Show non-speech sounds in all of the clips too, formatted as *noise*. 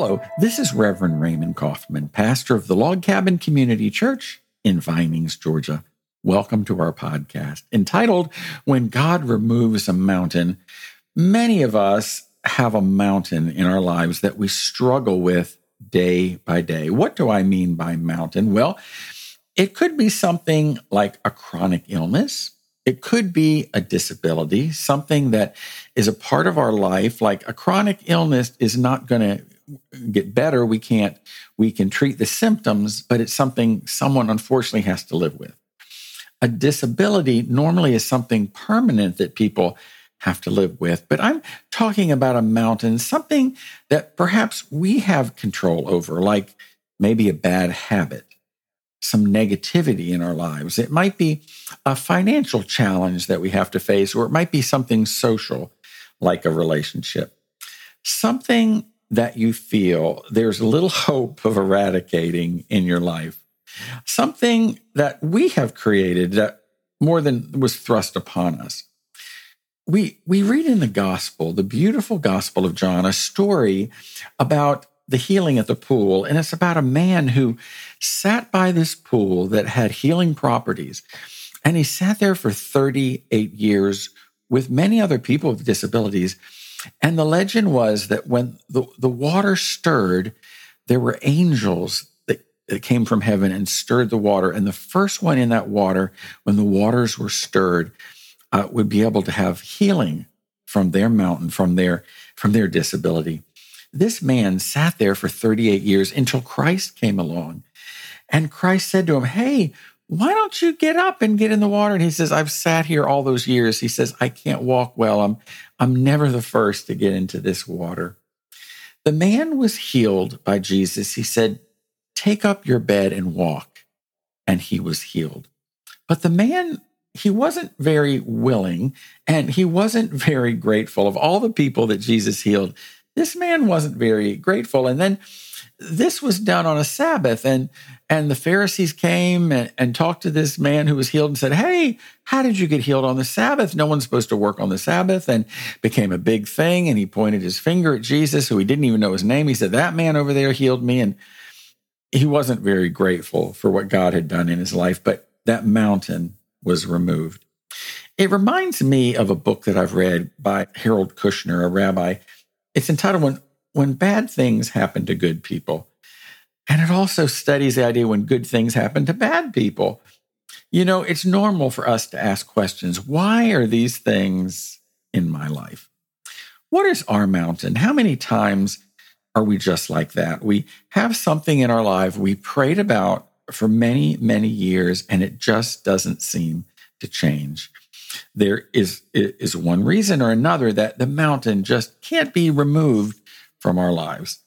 Hello, this is Reverend Raymond Coffman, pastor of the Log Cabin Community Church in Vinings, Georgia. Welcome to our podcast entitled When God Removes a Mountain. Many of us have a mountain in our lives that we struggle with day by day. What do I mean by mountain? Well, it could be something like a chronic illness. It could be a disability, something that is a part of our life. Like a chronic illness is not going to get better. We can't, we can treat the symptoms, but it's something someone unfortunately has to live with. A disability normally is something permanent that people have to live with. But I'm talking about a mountain, something that perhaps we have control over, like maybe a bad habit, some negativity in our lives. It might be a financial challenge that we have to face, or it might be something social, like a relationship. Something that you feel there's little hope of eradicating in your life. Something that we have created that more than was thrust upon us. We, we read in the gospel, the beautiful gospel of John, a story about the healing at the pool. And it's about a man who sat by this pool that had healing properties. And he sat there for 38 years with many other people with disabilities and the legend was that when the, the water stirred, there were angels that, that came from heaven and stirred the water. And the first one in that water, when the waters were stirred, uh, would be able to have healing from their mountain, from their, from their disability. This man sat there for 38 years until Christ came along. And Christ said to him, Hey, why don't you get up and get in the water? And he says, I've sat here all those years. He says, I can't walk well. I'm, I'm never the first to get into this water. The man was healed by Jesus. He said, Take up your bed and walk. And he was healed. But the man, he wasn't very willing and he wasn't *laughs* very grateful. Of all the people that Jesus healed, this man wasn't very grateful. And then this was done on a Sabbath. And and the Pharisees came and, and, talked to this man who was healed and said, Hey, how did you get healed on the Sabbath? No one's supposed to work on the Sabbath. And became a big thing. And he pointed his finger at Jesus, who he didn't even know his name. He said, That man over there healed me. And he wasn't very grateful for what God had done in his life, but that mountain was removed. It reminds me of a book that I've read by Harold Kushner, a rabbi. It's entitled When, when Bad Things Happen to Good People. And it also studies the idea when good things happen to bad people. You know, it's normal for us to ask questions why are these things in my life? What is our mountain? How many times are we just like that? We have something in our life we prayed about for many, many years, and it just doesn't seem to change. There is, is one reason or another that the mountain just can't be removed from our lives.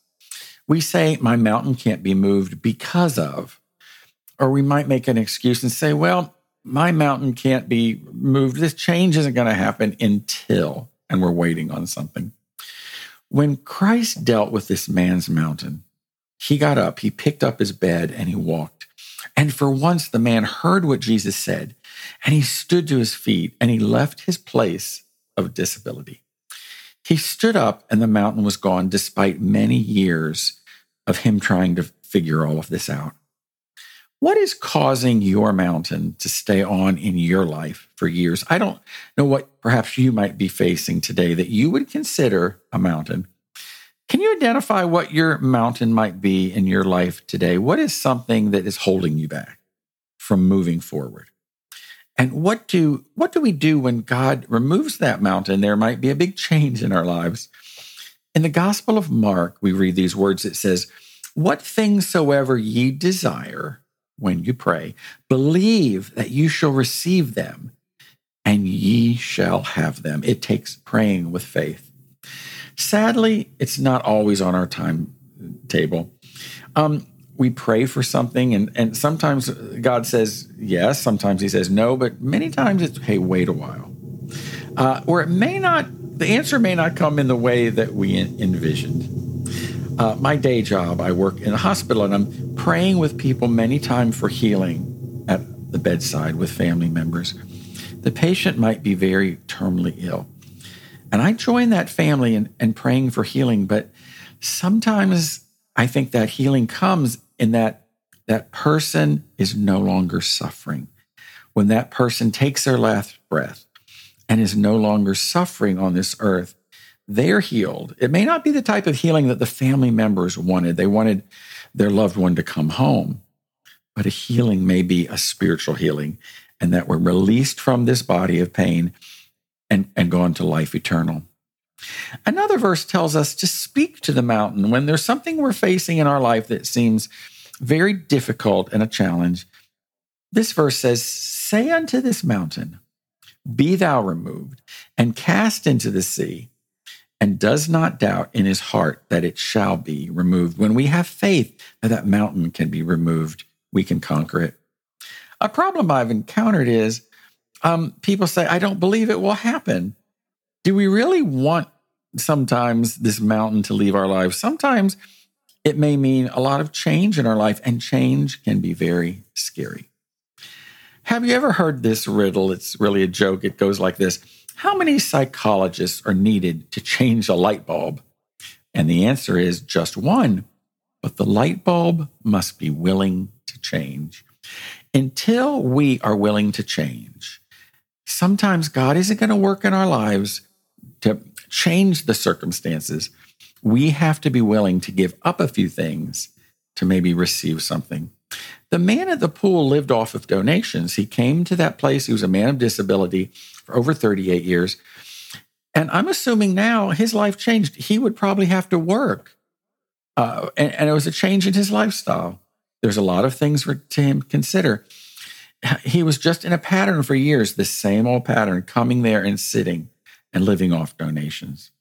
We say, my mountain can't be moved because of, or we might make an excuse and say, well, my mountain can't be moved. This change isn't going to happen until, and we're waiting on something. When Christ dealt with this man's mountain, he got up, he picked up his bed, and he walked. And for once, the man heard what Jesus said, and he stood to his feet and he left his place of disability. He stood up, and the mountain was gone despite many years of him trying to figure all of this out. What is causing your mountain to stay on in your life for years? I don't know what perhaps you might be facing today that you would consider a mountain. Can you identify what your mountain might be in your life today? What is something that is holding you back from moving forward? And what do what do we do when God removes that mountain? There might be a big change in our lives. In the Gospel of Mark, we read these words it says, What things soever ye desire when you pray, believe that you shall receive them, and ye shall have them. It takes praying with faith. Sadly, it's not always on our timetable. Um, we pray for something, and, and sometimes God says yes, sometimes He says no, but many times it's, hey, wait a while. Uh, or it may not the answer may not come in the way that we envisioned. Uh, my day job, I work in a hospital and I'm praying with people many times for healing at the bedside with family members. the patient might be very terminally ill. And I join that family in, in praying for healing, but sometimes I think that healing comes in that that person is no longer suffering. When that person takes their last breath and is no longer suffering on this earth, they're healed. It may not be the type of healing that the family members wanted. They wanted their loved one to come home, but a healing may be a spiritual healing, and that we're released from this body of pain and, and go into life eternal. Another verse tells us to speak to the mountain when there's something we're facing in our life that seems very difficult and a challenge. This verse says, Say unto this mountain, Be thou removed, and cast into the sea, and does not doubt in his heart that it shall be removed. When we have faith that that mountain can be removed, we can conquer it. A problem I've encountered is um, people say, I don't believe it will happen. Do we really want sometimes this mountain to leave our lives? Sometimes it may mean a lot of change in our life, and change can be very scary. Have you ever heard this riddle? It's really a joke. It goes like this How many psychologists are needed to change a light bulb? And the answer is just one, but the light bulb must be willing to change. Until we are willing to change, sometimes God isn't going to work in our lives to change the circumstances. We have to be willing to give up a few things to maybe receive something. The man at the pool lived off of donations. He came to that place. He was a man of disability for over 38 years. And I'm assuming now his life changed. He would probably have to work. Uh, and, and, it was a change in his lifestyle. There's a lot of things for, to him to consider he was just in a pattern for years, the same old pattern, coming there and sitting and living off donations.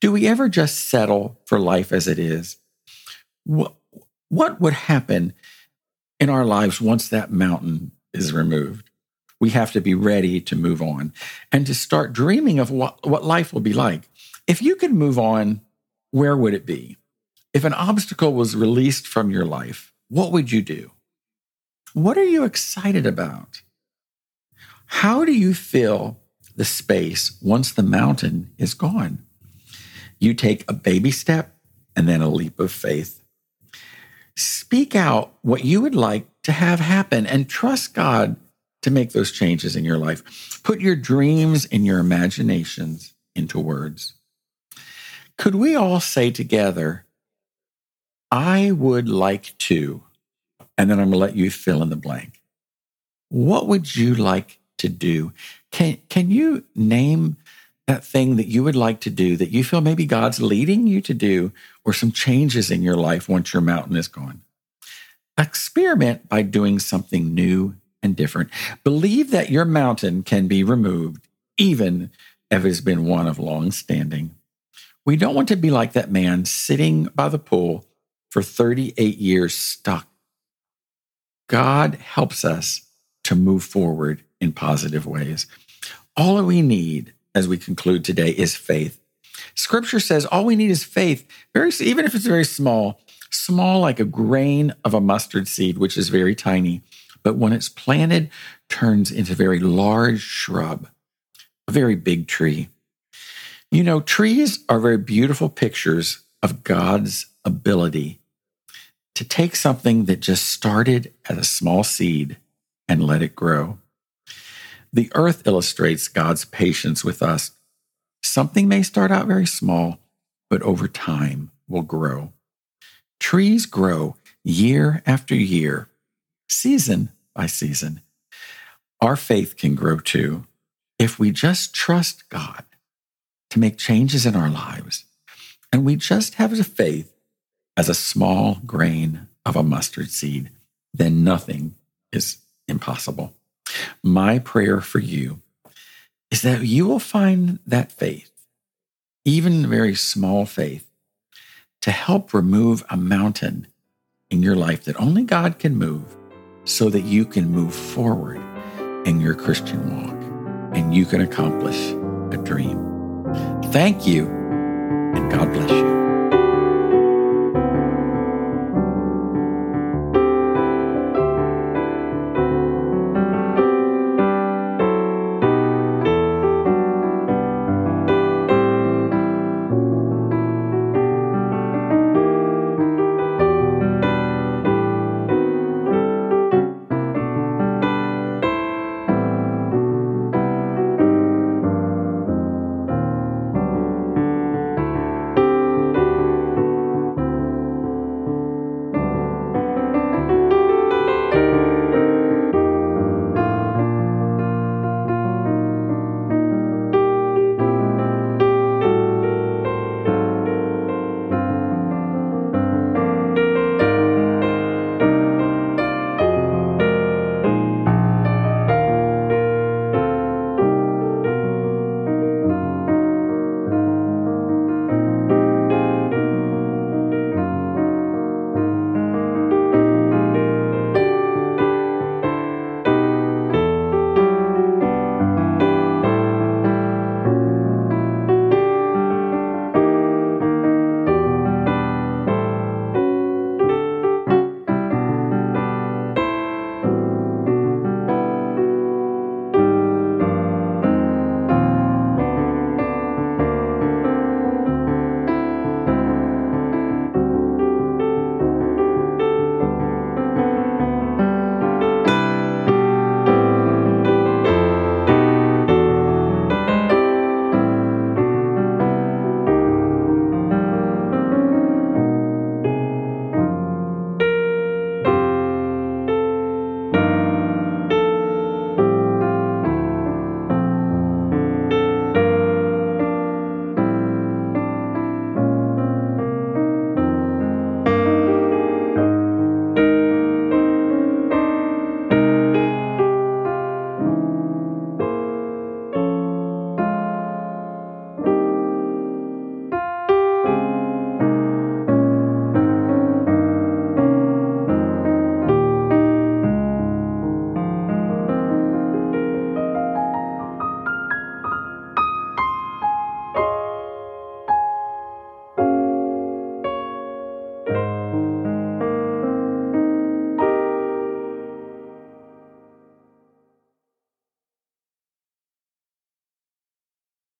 Do we ever just settle for life as it is? What, what would happen in our lives once that mountain is removed? We have to be ready to move on and to start dreaming of what, what life will be like. If you could move on, where would it be? If an obstacle was released from your life, what would you do? What are you excited about? How do you fill the space once the mountain is gone? You take a baby step and then a leap of faith. Speak out what you would like to have happen and trust God to make those changes in your life. Put your dreams and your imaginations into words. Could we all say together, I would like to and then I'm going to let you fill in the blank. What would you like to do? Can, can you name that thing that you would like to do that you feel maybe God's leading you to do or some changes in your life once your mountain is gone? Experiment by doing something new and different. Believe that your mountain can be removed, even if it has been one of long standing. We don't want to be like that man sitting by the pool for 38 years stuck God helps us to move forward in positive ways. All we need as we conclude today is faith. Scripture says all we need is faith, very even if it's very small, small like a grain of a mustard seed, which is very tiny, but when it's planted, turns into a very large shrub, a very big tree. You know, trees are very beautiful pictures of God's ability to take something that just started as a small seed and let it grow. The earth illustrates God's patience with us. Something may start out very small, but over time will grow. Trees grow year after year, season by season. Our faith can grow too if we just trust God to make changes in our lives and we just have the faith as a small grain of a mustard seed, then nothing is impossible. My prayer for you is that you will find that faith, even very small faith, to help remove a mountain in your life that only God can move so that you can move forward in your Christian walk and you can accomplish a dream. Thank you, and God bless you.